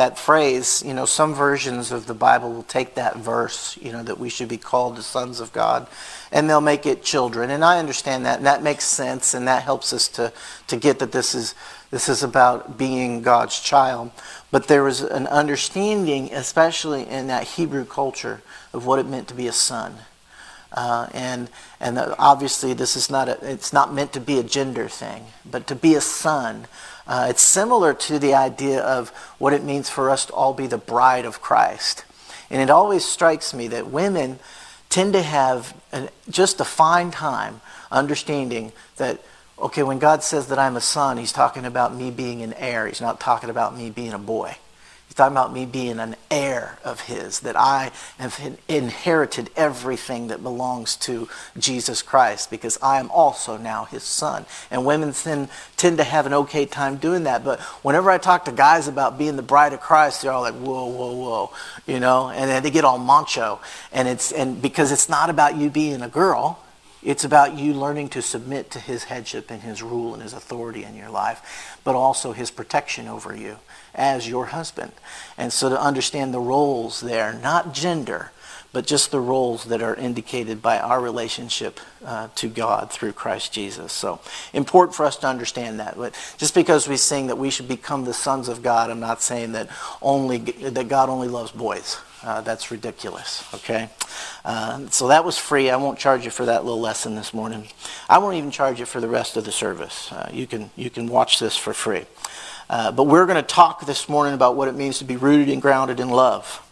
that phrase, you know, some versions of the Bible will take that verse, you know, that we should be called the sons of God, and they'll make it children. And I understand that, and that makes sense, and that helps us to, to get that this is, this is about being God's child. But there was an understanding, especially in that Hebrew culture, of what it meant to be a son. Uh, and and obviously this is not a, it's not meant to be a gender thing, but to be a son. Uh, it's similar to the idea of what it means for us to all be the bride of Christ. And it always strikes me that women tend to have an, just a fine time understanding that okay, when God says that I'm a son, he's talking about me being an heir. He's not talking about me being a boy. He's talking about me being an heir of his, that I have inherited everything that belongs to Jesus Christ because I am also now his son. And women tend, tend to have an okay time doing that. But whenever I talk to guys about being the bride of Christ, they're all like, whoa, whoa, whoa, you know, and then they get all macho. And it's and because it's not about you being a girl, it's about you learning to submit to his headship and his rule and his authority in your life, but also his protection over you as your husband. And so to understand the roles there, not gender, but just the roles that are indicated by our relationship uh, to God through Christ Jesus. So important for us to understand that. But just because we sing that we should become the sons of God, I'm not saying that only that God only loves boys. Uh, that's ridiculous. Okay, uh, so that was free. I won't charge you for that little lesson this morning. I won't even charge you for the rest of the service. Uh, you can you can watch this for free. Uh, but we're going to talk this morning about what it means to be rooted and grounded in love.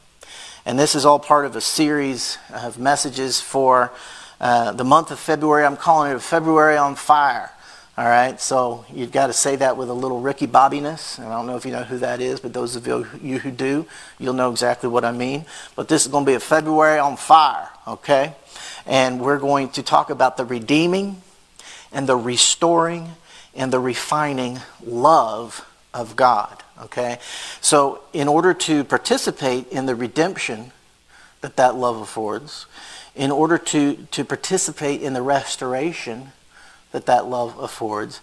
And this is all part of a series of messages for uh, the month of February. I'm calling it February on Fire. All right, so you've got to say that with a little Ricky Bobbiness. And I don't know if you know who that is, but those of you who do, you'll know exactly what I mean. But this is going to be a February on fire, okay? And we're going to talk about the redeeming and the restoring and the refining love of God. Okay? So, in order to participate in the redemption that that love affords, in order to, to participate in the restoration that that love affords,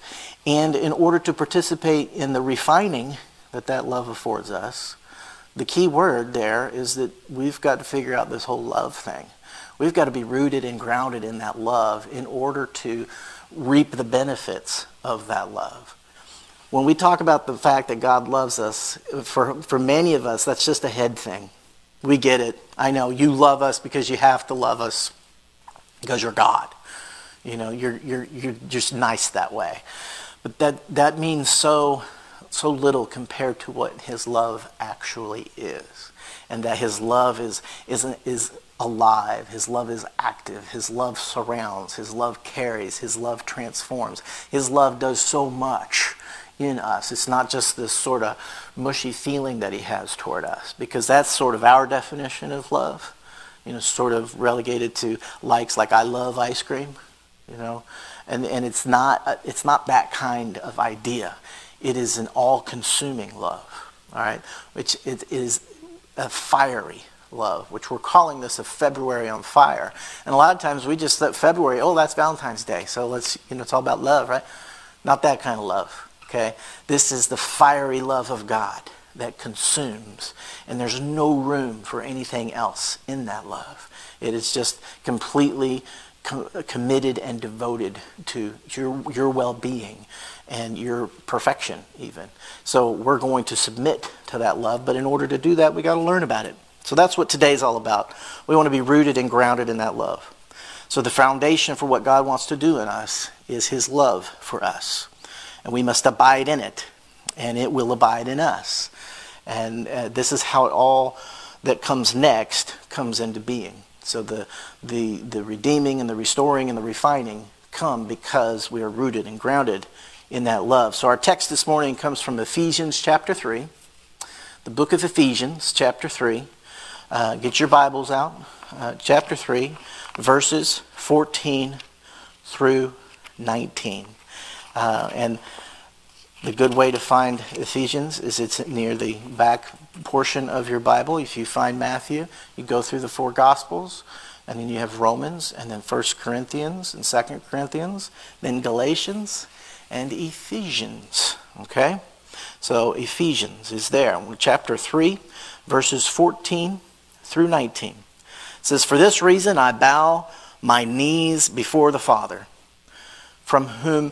and in order to participate in the refining that that love affords us, the key word there is that we've got to figure out this whole love thing. We've got to be rooted and grounded in that love in order to reap the benefits of that love when we talk about the fact that God loves us, for, for many of us, that's just a head thing. We get it. I know you love us because you have to love us because you're God. You know, you're, you're, you're just nice that way. But that, that means so, so little compared to what his love actually is. And that his love is, is, is alive. His love is active. His love surrounds. His love carries. His love transforms. His love does so much in us. It's not just this sort of mushy feeling that he has toward us, because that's sort of our definition of love. You know, sort of relegated to likes like I love ice cream, you know, and and it's not uh, it's not that kind of idea. It is an all-consuming love, all right, which it is a fiery love, which we're calling this a February on fire. And a lot of times we just let February, oh, that's Valentine's Day, so let's you know it's all about love, right? Not that kind of love. Okay? This is the fiery love of God that consumes, and there's no room for anything else in that love. It is just completely com- committed and devoted to your, your well being and your perfection, even. So we're going to submit to that love, but in order to do that, we got to learn about it. So that's what today's all about. We want to be rooted and grounded in that love. So the foundation for what God wants to do in us is His love for us and we must abide in it, and it will abide in us. And uh, this is how it all that comes next comes into being. So the, the, the redeeming and the restoring and the refining come because we are rooted and grounded in that love. So our text this morning comes from Ephesians chapter 3, the book of Ephesians chapter 3. Uh, get your Bibles out. Uh, chapter 3, verses 14 through 19. Uh, and the good way to find Ephesians is it's near the back portion of your Bible. If you find Matthew, you go through the four Gospels, and then you have Romans, and then First Corinthians, and Second Corinthians, then Galatians, and Ephesians. Okay? So Ephesians is there. Chapter 3, verses 14 through 19. It says, For this reason I bow my knees before the Father, from whom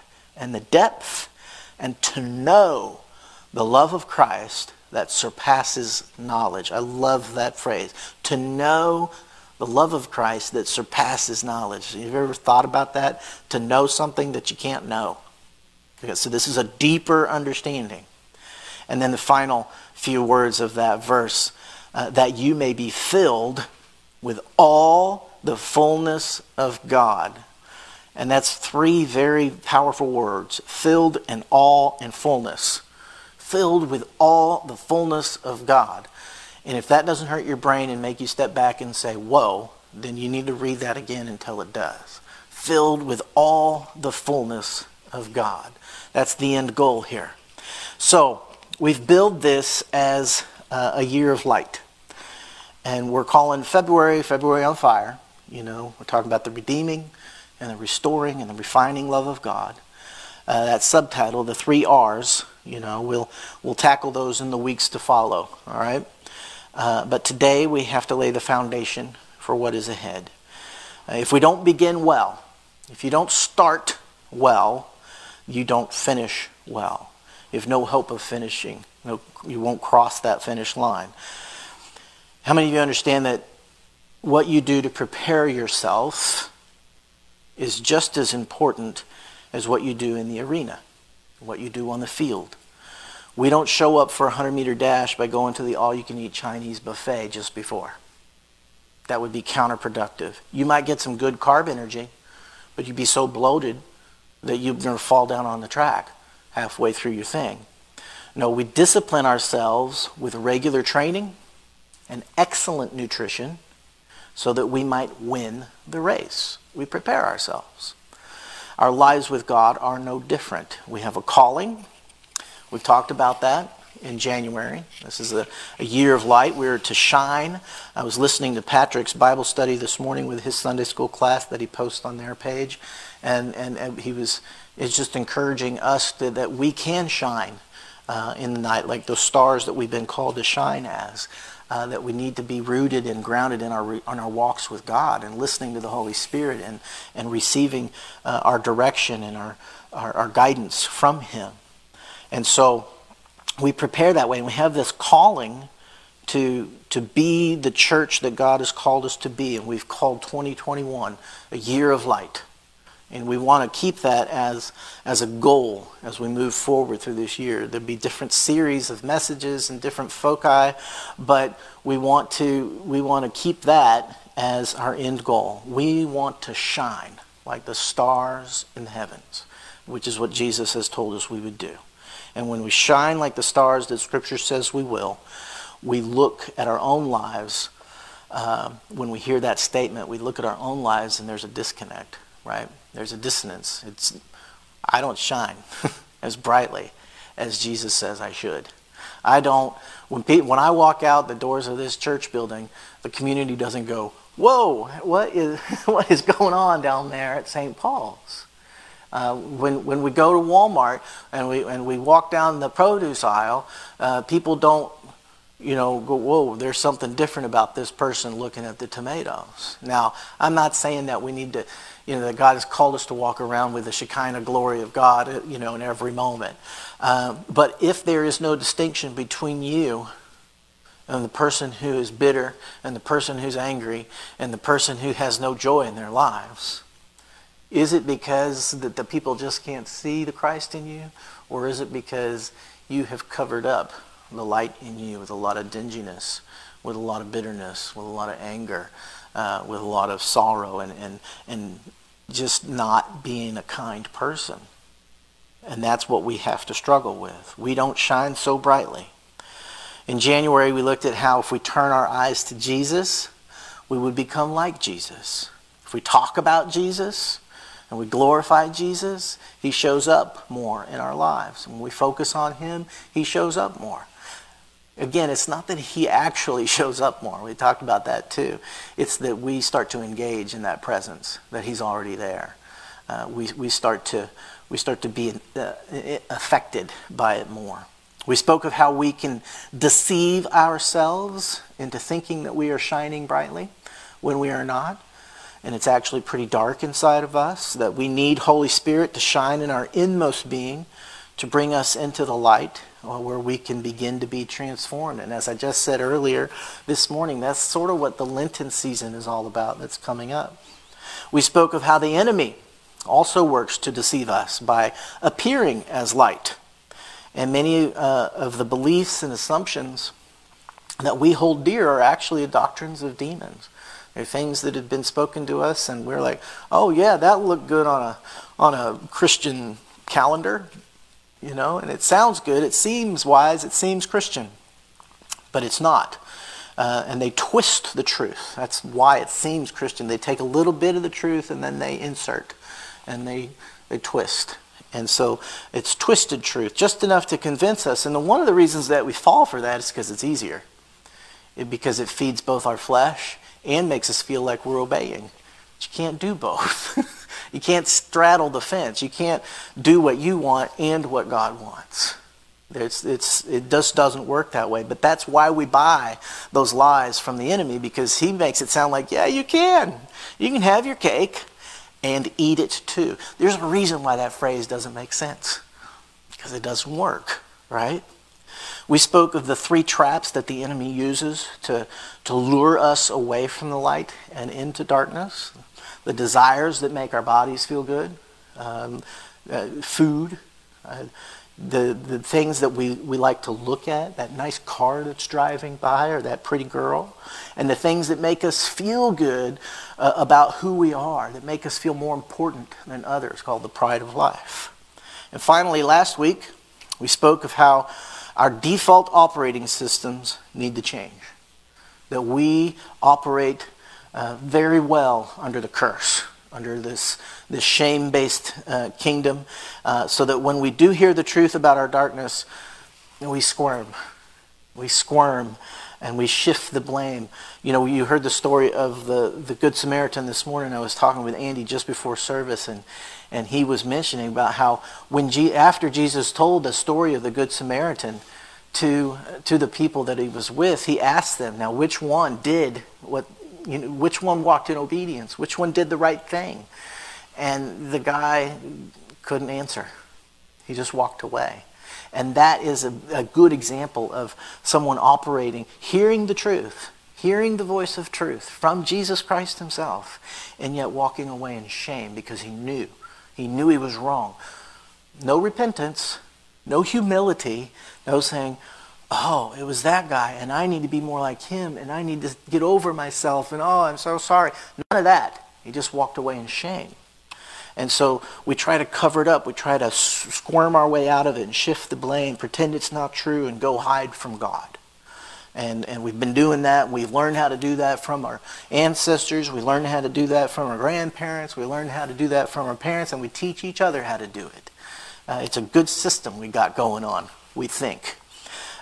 and the depth, and to know the love of Christ that surpasses knowledge. I love that phrase. To know the love of Christ that surpasses knowledge. Have you ever thought about that? To know something that you can't know. Okay, so this is a deeper understanding. And then the final few words of that verse uh, that you may be filled with all the fullness of God. And that's three very powerful words filled and all and fullness. Filled with all the fullness of God. And if that doesn't hurt your brain and make you step back and say, whoa, then you need to read that again until it does. Filled with all the fullness of God. That's the end goal here. So, we've billed this as uh, a year of light. And we're calling February, February on fire. You know, we're talking about the redeeming and the restoring and the refining love of God. Uh, that subtitle, the three R's, you know, we'll, we'll tackle those in the weeks to follow, all right? Uh, but today we have to lay the foundation for what is ahead. Uh, if we don't begin well, if you don't start well, you don't finish well. You have no hope of finishing. No, you won't cross that finish line. How many of you understand that what you do to prepare yourself is just as important as what you do in the arena, what you do on the field? We don't show up for a 100 meter dash by going to the all you can eat Chinese buffet just before. That would be counterproductive. You might get some good carb energy, but you'd be so bloated that you're going to fall down on the track halfway through your thing. No, we discipline ourselves with regular training and excellent nutrition so that we might win the race. We prepare ourselves. Our lives with God are no different. We have a calling. We've talked about that in January. This is a, a year of light. We're to shine. I was listening to Patrick's Bible study this morning with his Sunday school class that he posts on their page. And, and, and he was is just encouraging us to, that we can shine uh, in the night like those stars that we've been called to shine as. Uh, that we need to be rooted and grounded in our, on our walks with God and listening to the Holy Spirit and, and receiving uh, our direction and our, our, our guidance from Him. And so we prepare that way and we have this calling to, to be the church that God has called us to be. And we've called 2021 a year of light. And we want to keep that as, as a goal as we move forward through this year. There'll be different series of messages and different foci, but we want to, we want to keep that as our end goal. We want to shine like the stars in the heavens, which is what Jesus has told us we would do. And when we shine like the stars that Scripture says we will, we look at our own lives. Uh, when we hear that statement, we look at our own lives and there's a disconnect, right? There's a dissonance. It's, I don't shine as brightly as Jesus says I should. I don't, when, when I walk out the doors of this church building, the community doesn't go, whoa, what is, what is going on down there at St. Paul's? Uh, when, when we go to Walmart and we, and we walk down the produce aisle, uh, people don't you know, go, whoa, there's something different about this person looking at the tomatoes. Now, I'm not saying that we need to, you know, that God has called us to walk around with the Shekinah glory of God, uh, you know, in every moment. Um, but if there is no distinction between you and the person who is bitter and the person who's angry and the person who has no joy in their lives, is it because that the people just can't see the Christ in you? Or is it because you have covered up the light in you with a lot of dinginess, with a lot of bitterness, with a lot of anger, uh, with a lot of sorrow, and, and, and just not being a kind person. And that's what we have to struggle with. We don't shine so brightly. In January, we looked at how if we turn our eyes to Jesus, we would become like Jesus. If we talk about Jesus and we glorify Jesus, he shows up more in our lives. When we focus on him, he shows up more. Again, it's not that he actually shows up more. We talked about that too. It's that we start to engage in that presence, that he's already there. Uh, we, we, start to, we start to be uh, affected by it more. We spoke of how we can deceive ourselves into thinking that we are shining brightly when we are not. And it's actually pretty dark inside of us, that we need Holy Spirit to shine in our inmost being to bring us into the light where we can begin to be transformed. And as I just said earlier this morning, that's sort of what the Lenten season is all about that's coming up. We spoke of how the enemy also works to deceive us by appearing as light and many uh, of the beliefs and assumptions that we hold dear are actually doctrines of demons. They're things that have been spoken to us, and we're like, oh, yeah, that looked good on a, on a Christian calendar, you know, and it sounds good, it seems wise, it seems Christian, but it's not. Uh, and they twist the truth. That's why it seems Christian. They take a little bit of the truth and then they insert and they, they twist. And so it's twisted truth, just enough to convince us. And one of the reasons that we fall for that is because it's easier, it, because it feeds both our flesh and makes us feel like we're obeying. But you can't do both. you can't straddle the fence. You can't do what you want and what God wants. It's, it's, it just doesn't work that way. But that's why we buy those lies from the enemy because he makes it sound like, yeah, you can. You can have your cake and eat it too. There's a reason why that phrase doesn't make sense because it doesn't work, right? We spoke of the three traps that the enemy uses to, to lure us away from the light and into darkness the desires that make our bodies feel good, um, uh, food, uh, the, the things that we, we like to look at, that nice car that's driving by or that pretty girl, and the things that make us feel good uh, about who we are, that make us feel more important than others, called the pride of life. And finally, last week, we spoke of how our default operating systems need to change, that we operate uh, very well under the curse under this, this shame based uh, kingdom, uh, so that when we do hear the truth about our darkness, we squirm. We squirm and we shift the blame. You know, you heard the story of the, the Good Samaritan this morning. I was talking with Andy just before service, and, and he was mentioning about how when G, after Jesus told the story of the Good Samaritan to, to the people that he was with, he asked them, now, which one did what you know, which one walked in obedience? Which one did the right thing? And the guy couldn't answer. He just walked away. And that is a, a good example of someone operating, hearing the truth, hearing the voice of truth from Jesus Christ himself, and yet walking away in shame because he knew. He knew he was wrong. No repentance, no humility, no saying, oh, it was that guy, and I need to be more like him, and I need to get over myself, and oh, I'm so sorry. None of that. He just walked away in shame. And so we try to cover it up. We try to squirm our way out of it and shift the blame, pretend it's not true, and go hide from God. And, and we've been doing that. We've learned how to do that from our ancestors. We learned how to do that from our grandparents. We learned how to do that from our parents, and we teach each other how to do it. Uh, it's a good system we got going on, we think.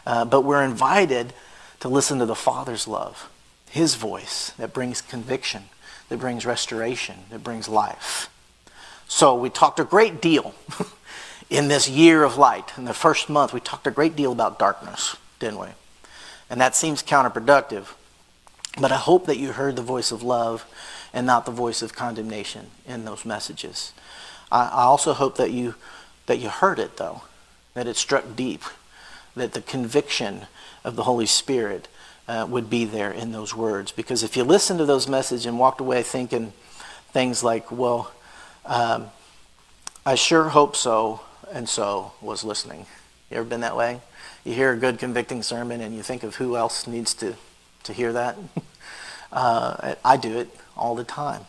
Uh, but we're invited to listen to the Father's love, His voice that brings conviction, that brings restoration, that brings life. So we talked a great deal in this year of light. In the first month, we talked a great deal about darkness, didn't we? And that seems counterproductive. But I hope that you heard the voice of love and not the voice of condemnation in those messages. I, I also hope that you that you heard it though, that it struck deep that the conviction of the Holy Spirit uh, would be there in those words. Because if you listen to those messages and walked away thinking things like, well, um, I sure hope so, and so was listening. You ever been that way? You hear a good convicting sermon and you think of who else needs to, to hear that? uh, I do it all the time.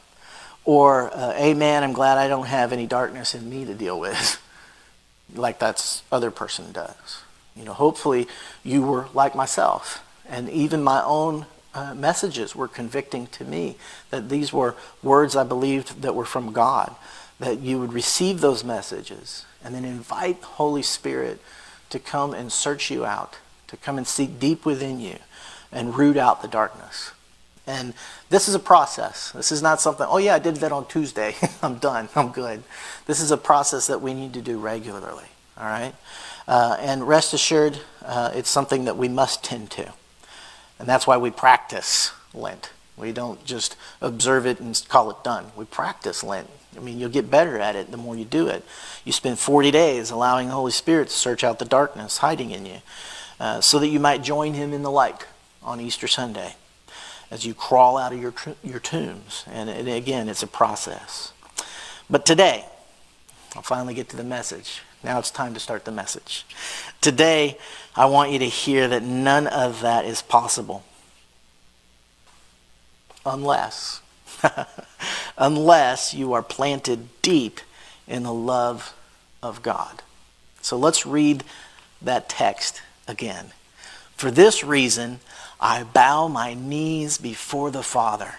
Or, uh, Amen, I'm glad I don't have any darkness in me to deal with. like that other person does. You know, hopefully you were like myself, and even my own uh, messages were convicting to me that these were words I believed that were from God. That you would receive those messages and then invite Holy Spirit to come and search you out, to come and seek deep within you and root out the darkness. And this is a process. This is not something, oh yeah, I did that on Tuesday. I'm done. I'm good. This is a process that we need to do regularly. All right? Uh, and rest assured, uh, it's something that we must tend to. And that's why we practice Lent. We don't just observe it and call it done. We practice Lent. I mean, you'll get better at it the more you do it. You spend 40 days allowing the Holy Spirit to search out the darkness hiding in you uh, so that you might join Him in the light on Easter Sunday as you crawl out of your, your tombs. And, and again, it's a process. But today, I'll finally get to the message. Now it's time to start the message. Today, I want you to hear that none of that is possible unless unless you are planted deep in the love of God. So let's read that text again. For this reason, I bow my knees before the Father,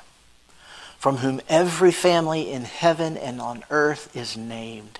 from whom every family in heaven and on earth is named,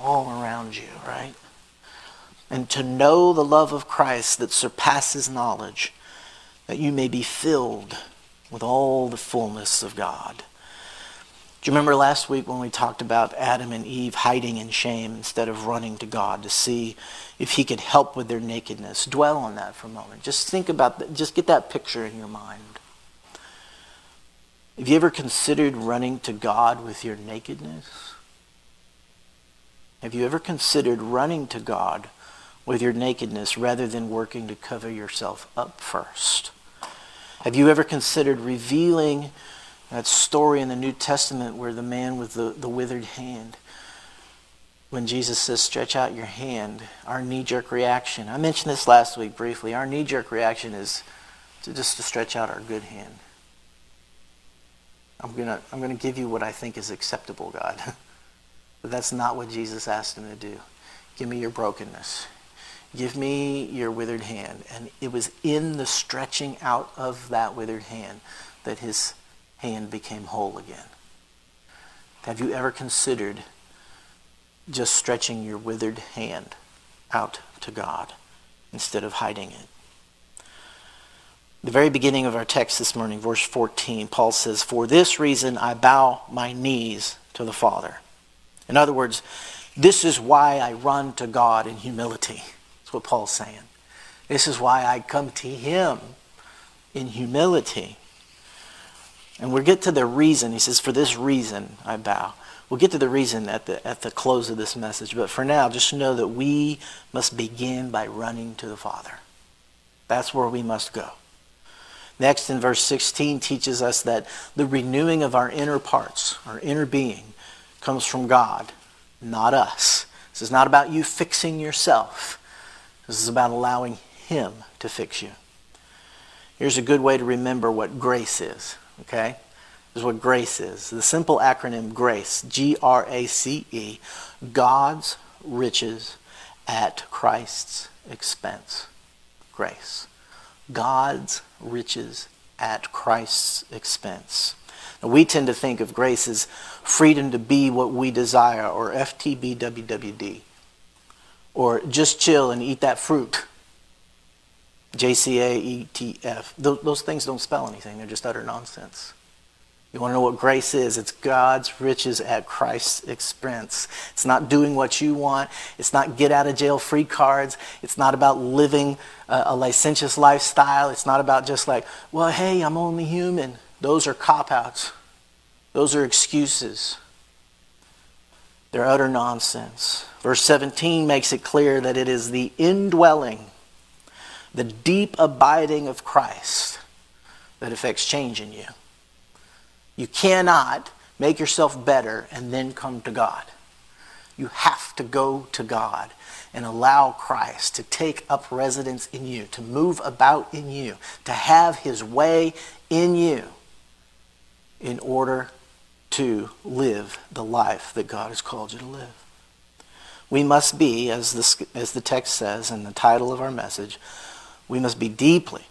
All around you, right? And to know the love of Christ that surpasses knowledge, that you may be filled with all the fullness of God. Do you remember last week when we talked about Adam and Eve hiding in shame instead of running to God to see if he could help with their nakedness? Dwell on that for a moment. Just think about that. Just get that picture in your mind. Have you ever considered running to God with your nakedness? Have you ever considered running to God with your nakedness rather than working to cover yourself up first? Have you ever considered revealing that story in the New Testament where the man with the, the withered hand, when Jesus says, stretch out your hand, our knee jerk reaction, I mentioned this last week briefly, our knee jerk reaction is to just to stretch out our good hand. I'm going to I'm going to give you what I think is acceptable, God. but that's not what Jesus asked him to do. Give me your brokenness. Give me your withered hand. And it was in the stretching out of that withered hand that his hand became whole again. Have you ever considered just stretching your withered hand out to God instead of hiding it? The very beginning of our text this morning, verse 14, Paul says, For this reason I bow my knees to the Father. In other words, this is why I run to God in humility. That's what Paul's saying. This is why I come to Him in humility. And we'll get to the reason. He says, For this reason I bow. We'll get to the reason at the, at the close of this message. But for now, just know that we must begin by running to the Father. That's where we must go. Next, in verse 16, teaches us that the renewing of our inner parts, our inner being, comes from God, not us. This is not about you fixing yourself. This is about allowing Him to fix you. Here's a good way to remember what grace is. Okay? This is what grace is. The simple acronym GRACE, G R A C E, God's riches at Christ's expense. Grace. God's riches at Christ's expense. We tend to think of grace as freedom to be what we desire, or FTBWWD, or just chill and eat that fruit JCAETF. Those things don't spell anything, they're just utter nonsense. You want to know what grace is? It's God's riches at Christ's expense. It's not doing what you want. It's not get out of jail free cards. It's not about living a, licentious lifestyle. It's not about just like, well, hey, I'm only human. Those are cop outs, those are excuses. They're utter nonsense. Verse 17 makes it clear that it is the indwelling, the deep abiding of Christ that affects change in you. You cannot make yourself better and then come to God. You have to go to God and allow Christ to take up residence in you, to move about in you, to have his way in you in order to live the life that God has called you to live. We must be, as, the as the text says in the title of our message, we must be deeply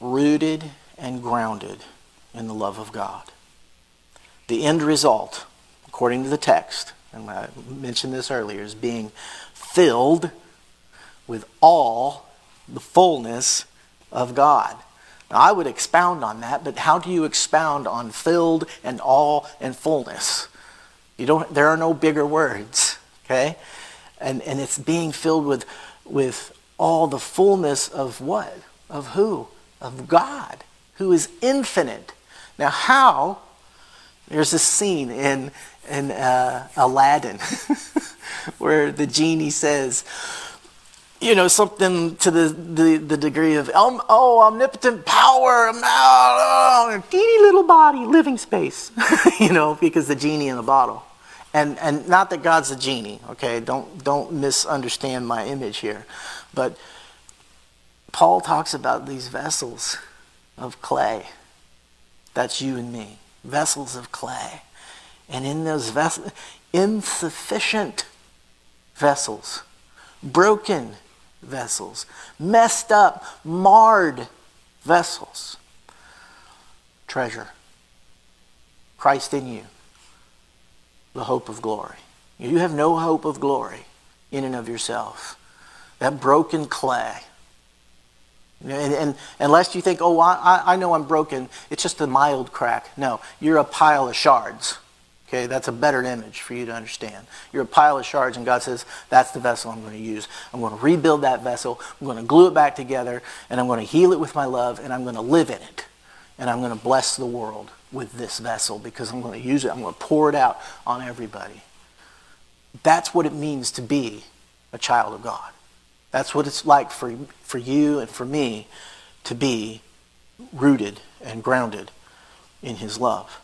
rooted and grounded in the love of God. The end result, according to the text, and I mentioned this earlier, is being filled with all the fullness of God. I would expound on that, but how do you expound on filled and all and fullness? You don't, there are no bigger words, okay? And, and it's being filled with, with all the fullness of what? Of who? Of God, who is infinite. Now, how? There's a scene in, in uh, Aladdin where the genie says, you know, something to the, the, the degree of, um, oh, omnipotent power, oh, teeny little body, living space, you know, because the genie in the bottle. And, and not that God's a genie, okay? Don't, don't misunderstand my image here. But Paul talks about these vessels of clay. That's you and me. Vessels of clay. And in those vessels, insufficient vessels, broken vessels, messed up, marred vessels. Treasure. Christ in you, the hope of glory. You have no hope of glory in and of yourself. That broken clay. And, and, unless you think, oh, I, I know I'm broken, it's just a mild crack. No, you're a pile of shards. Okay, that's a better image for you to understand. You're a pile of shards, and God says, That's the vessel I'm going to use. I'm going to rebuild that vessel. I'm going to glue it back together, and I'm going to heal it with my love, and I'm going to live in it. And I'm going to bless the world with this vessel because I'm going to use it. I'm going to pour it out on everybody. That's what it means to be a child of God. That's what it's like for, for you and for me to be rooted and grounded in His love.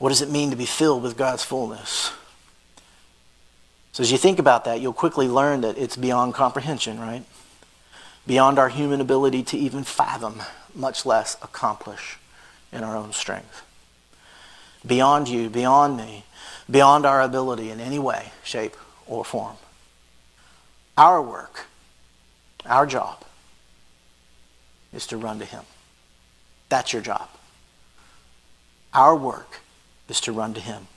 What does it mean to be filled with God's fullness? So, as you think about that, you'll quickly learn that it's beyond comprehension, right? Beyond our human ability to even fathom, much less accomplish in our own strength. Beyond you, beyond me, beyond our ability in any way, shape, or form. Our work, our job, is to run to Him. That's your job. Our work is to run to Him.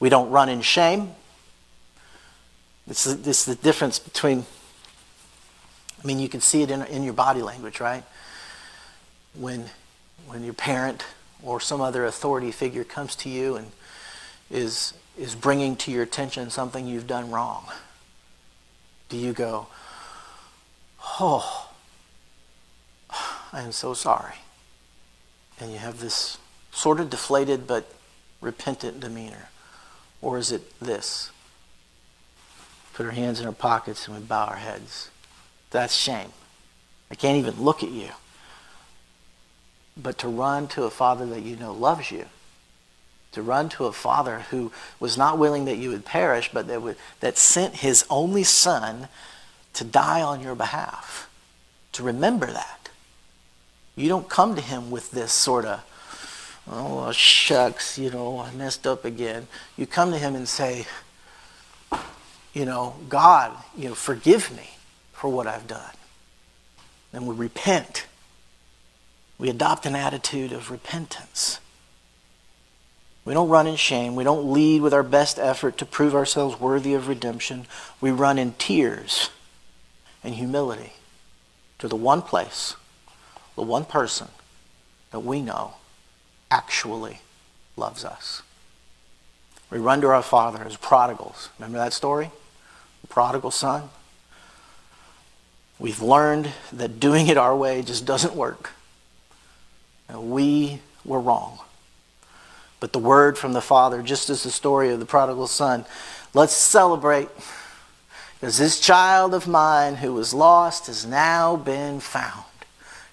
We don't run in shame. This is, this is the difference between, I mean, you can see it in, in your body language, right? When, when your parent or some other authority figure comes to you and is, is bringing to your attention something you've done wrong, do you go, oh, I am so sorry? And you have this sort of deflated but repentant demeanor? Or is it this? Put our hands in our pockets and we bow our heads. That's shame. I can't even look at you. But to run to a father that you know loves you, to run to a father who was not willing that you would perish, but that, would, that sent his only son to die on your behalf, to remember that. You don't come to him with this sort of oh, uh, shucks, you know, I messed up again. You come to him and say, you know, God, you know, forgive me for what I've done. And we repent. We adopt an attitude of repentance. We don't run in shame. We don't lead with our best effort to prove ourselves worthy of redemption. We run in tears and humility to the one place, the one person that we know actually loves us. We run to our Father as prodigals. Remember that story? The prodigal son? We've learned that doing it our way just doesn't work. And we were wrong. but the word from the Father, just as the story of the prodigal son. Let's celebrate because this child of mine who was lost has now been found.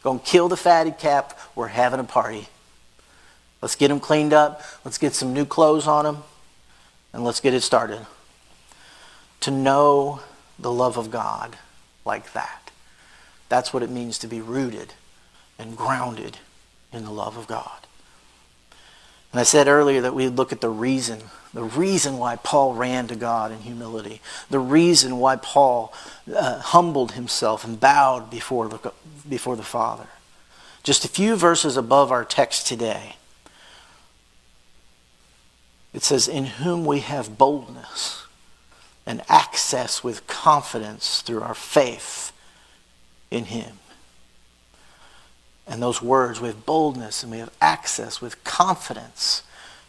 Gonna kill the fatted calf. We're having a party. Let's get him cleaned up. Let's get some new clothes on him. And let's get it started. To know the love of God like that. That's what it means to be rooted and grounded in the love of God. And I said earlier that we'd look at the reason, the reason why Paul ran to God in humility, the reason why Paul uh, humbled himself and bowed before the, before the Father. Just a few verses above our text today, it says, In whom we have boldness and access with confidence through our faith in him. And those words, we have boldness and we have access with confidence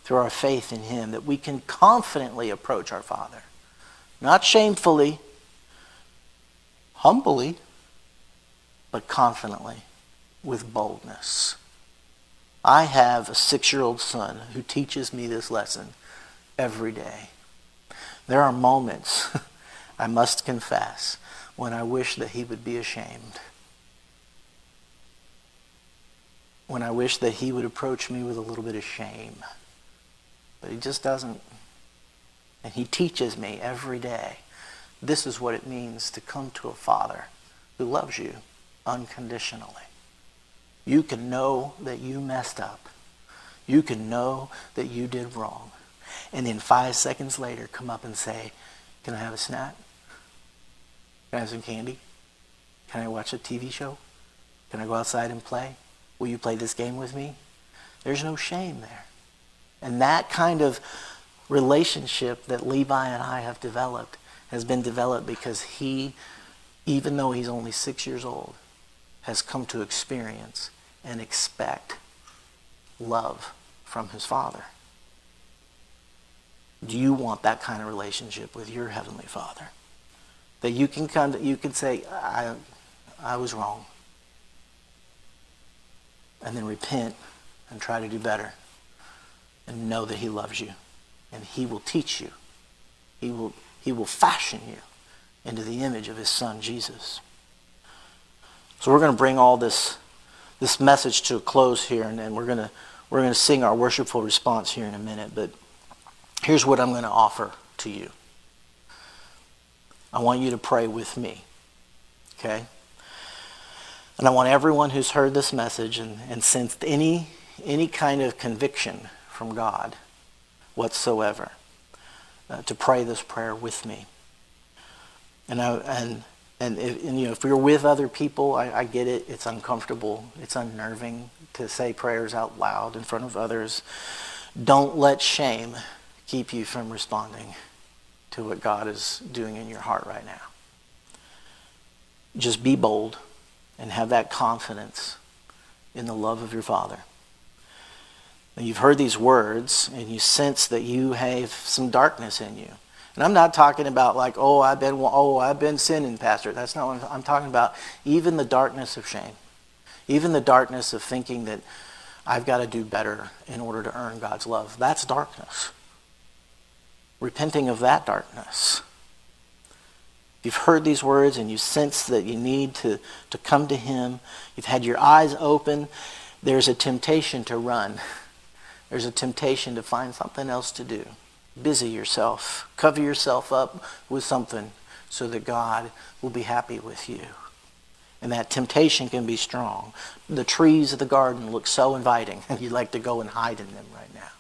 through our faith in Him, that we can confidently approach our Father. Not shamefully, humbly, but confidently with boldness. I have a six year old son who teaches me this lesson every day. There are moments, I must confess, when I wish that he would be ashamed. when I wish that he would approach me with a little bit of shame. But he just doesn't. And he teaches me every day this is what it means to come to a father who loves you unconditionally. You can know that you messed up. You can know that you did wrong. And then five seconds later, come up and say, Can I have a snack? Can I have some candy? Can I watch a TV show? Can I go outside and play? Will you play this game with me? There's no shame there. And that kind of relationship that Levi and I have developed has been developed because he, even though he's only six years old, has come to experience and expect love from his father. Do you want that kind of relationship with your heavenly father? That you can come to, you can say, I, I was wrong and then repent and try to do better and know that he loves you and he will teach you he will he will fashion you into the image of his son jesus so we're going to bring all this this message to a close here and then we're going we're going to sing our worshipful response here in a minute but here's what i'm going to offer to you i want you to pray with me okay and I want everyone who's heard this message and, and sensed any, any kind of conviction from God whatsoever uh, to pray this prayer with me. And, I, and, and, if, and, you know, if you're with other people, I, I get it. It's uncomfortable. It's unnerving to say prayers out loud in front of others. Don't let shame keep you from responding to what God is doing in your heart right now. Just be bold and have that confidence in the love of your Father. And you've heard these words and you sense that you have some darkness in you. And I'm not talking about like, oh, I've been, oh, I've been sinning, Pastor. That's not what I'm, I'm talking about. Even the darkness of shame, even the darkness of thinking that I've got to do better in order to earn God's love. That's darkness. Repenting of that darkness If you've heard these words and you sense that you need to, to come to Him, you've had your eyes open, there's a temptation to run. There's a temptation to find something else to do. Busy yourself. Cover yourself up with something so that God will be happy with you. And that temptation can be strong. The trees of the garden look so inviting, and you'd like to go and hide in them right now.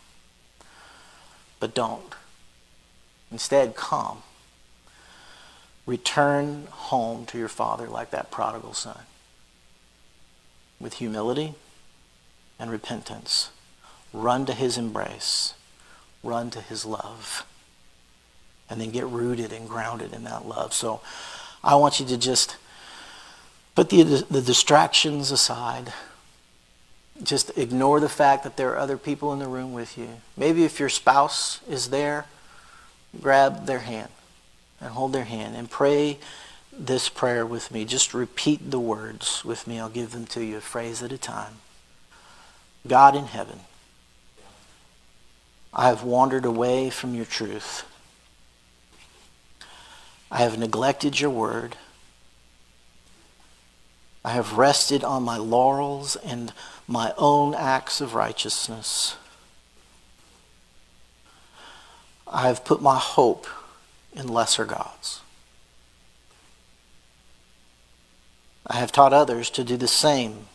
But don't. Instead, come Return home to your father like that prodigal son with humility and repentance. Run to his embrace. Run to his love. And then get rooted and grounded in that love. So I want you to just put the, the distractions aside. Just ignore the fact that there are other people in the room with you. Maybe if your spouse is there, grab their hand and hold their hand and pray this prayer with me. Just repeat the words with me. I'll give them to you a phrase at a time. God in heaven, I have wandered away from your truth. I have neglected your word. I have rested on my laurels and my own acts of righteousness. I have put my hope in lesser gods. I have taught others to do the same.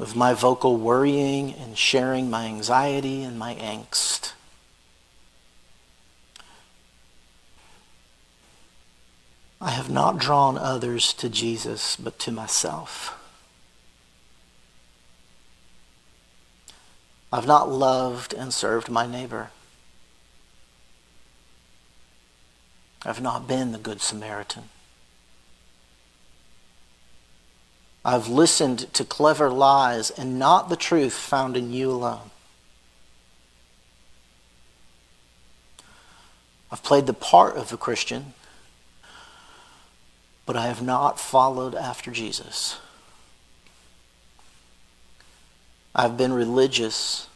With my vocal worrying and sharing my anxiety and my angst. I have not drawn others to Jesus, but to myself. I've not loved and served my neighbor. I've not been the Good Samaritan. I've listened to clever lies and not the truth found in you alone. I've played the part of a Christian but I have not followed after Jesus. I've been religious,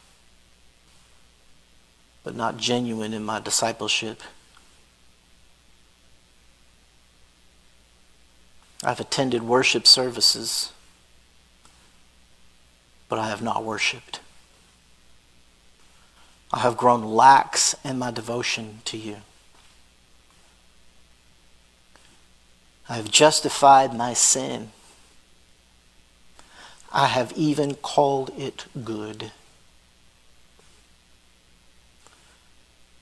but not genuine in my discipleship. I've attended worship services, but I have not worshiped. I have grown lax in my devotion to you. I have justified my sin. I have even called it good.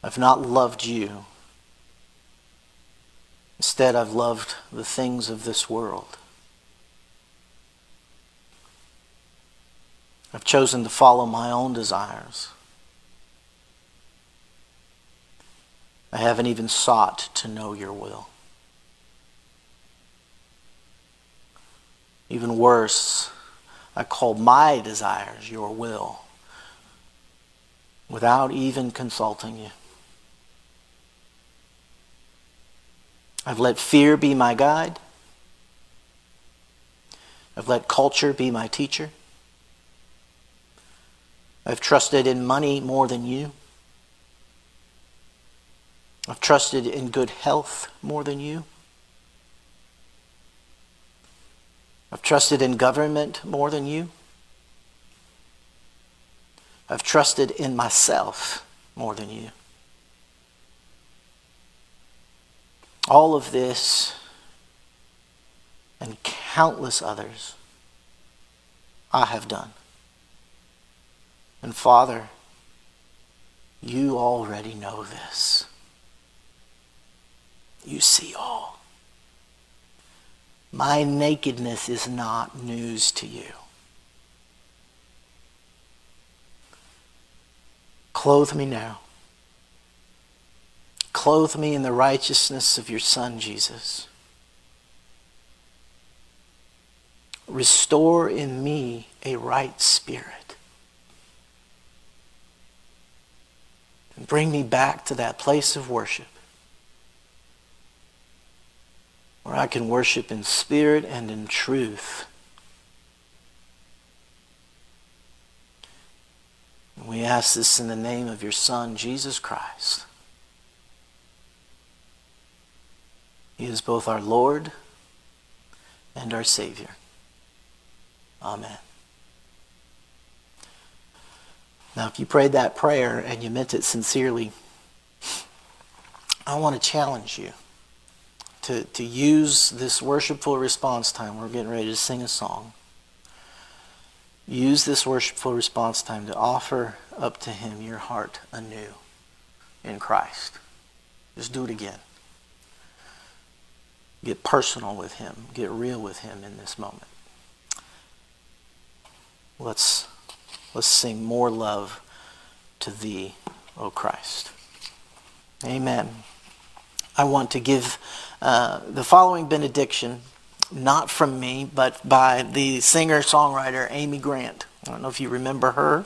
I've not loved you. Instead, I've loved the things of this world. I've chosen to follow my own desires. I haven't even sought to know your will. Even worse, I call my desires your will without even consulting you. I've let fear be my guide. I've let culture be my teacher. I've trusted in money more than you. I've trusted in good health more than you. I've trusted in government more than you. I've trusted in myself more than you. All of this and countless others I have done. And Father, you already know this. You see all. My nakedness is not news to you. Clothe me now. Clothe me in the righteousness of your Son, Jesus. Restore in me a right spirit. And bring me back to that place of worship where I can worship in spirit and in truth. we ask this in the name of your Son, Jesus Christ. He is both our Lord and our Savior. Amen. Now, if you prayed that prayer and you meant it sincerely, I want to challenge you to, to use this worshipful response time. We're getting ready to sing a song. Use this worshipful response time to offer up to Him your heart anew in Christ. Just do it again. Get personal with Him. Get real with Him in this moment. Let's, let's sing more love to Thee, O Christ. Amen. I want to give uh, the following benediction, not from me, but by the singer songwriter Amy Grant. I don't know if you remember her.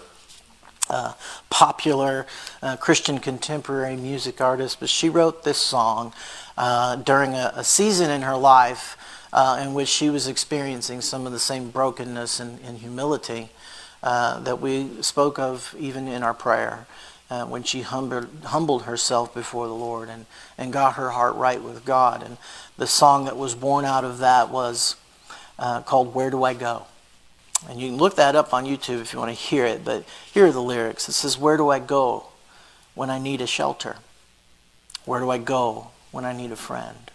Popular uh, Christian contemporary music artist, but she wrote this song uh, during a, a, season in her life uh, in which she was experiencing some of the same brokenness and, and humility uh, that we spoke of even in our prayer uh, when she humbled, humbled herself before the Lord and, and got her heart right with God. And the song that was born out of that was called Where Do I Go? And you can look that up on YouTube if you want to hear it, but here are the lyrics. It says, Where do I go when I need a shelter? Where do I go when I need a friend?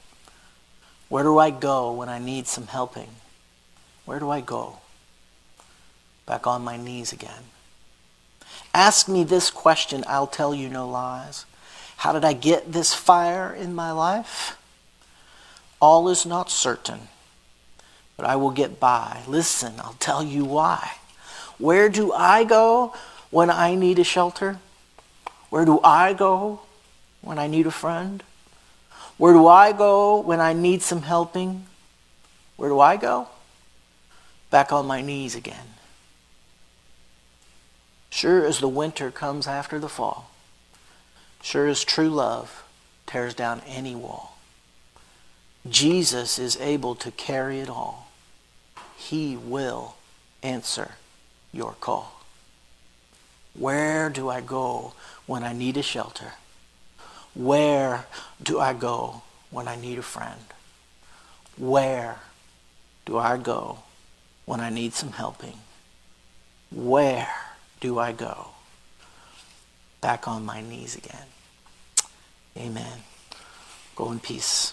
Where do I go when I need some helping? Where do I go? Back on my knees again. Ask me this question, I'll tell you no lies. How did I get this fire in my life? All is not certain, but I will get by. Listen, I'll tell you why. Where do I go when I need a shelter? Where do I go when I need a friend? Where do I go when I need some helping? Where do I go? Back on my knees again. Sure as the winter comes after the fall, sure as true love tears down any wall, Jesus is able to carry it all. He will answer your call. Where do I go when I need a shelter? Where do I go when I need a friend? Where do I go when I need some helping? Where do I go? Back on my knees again. Amen. Go in peace.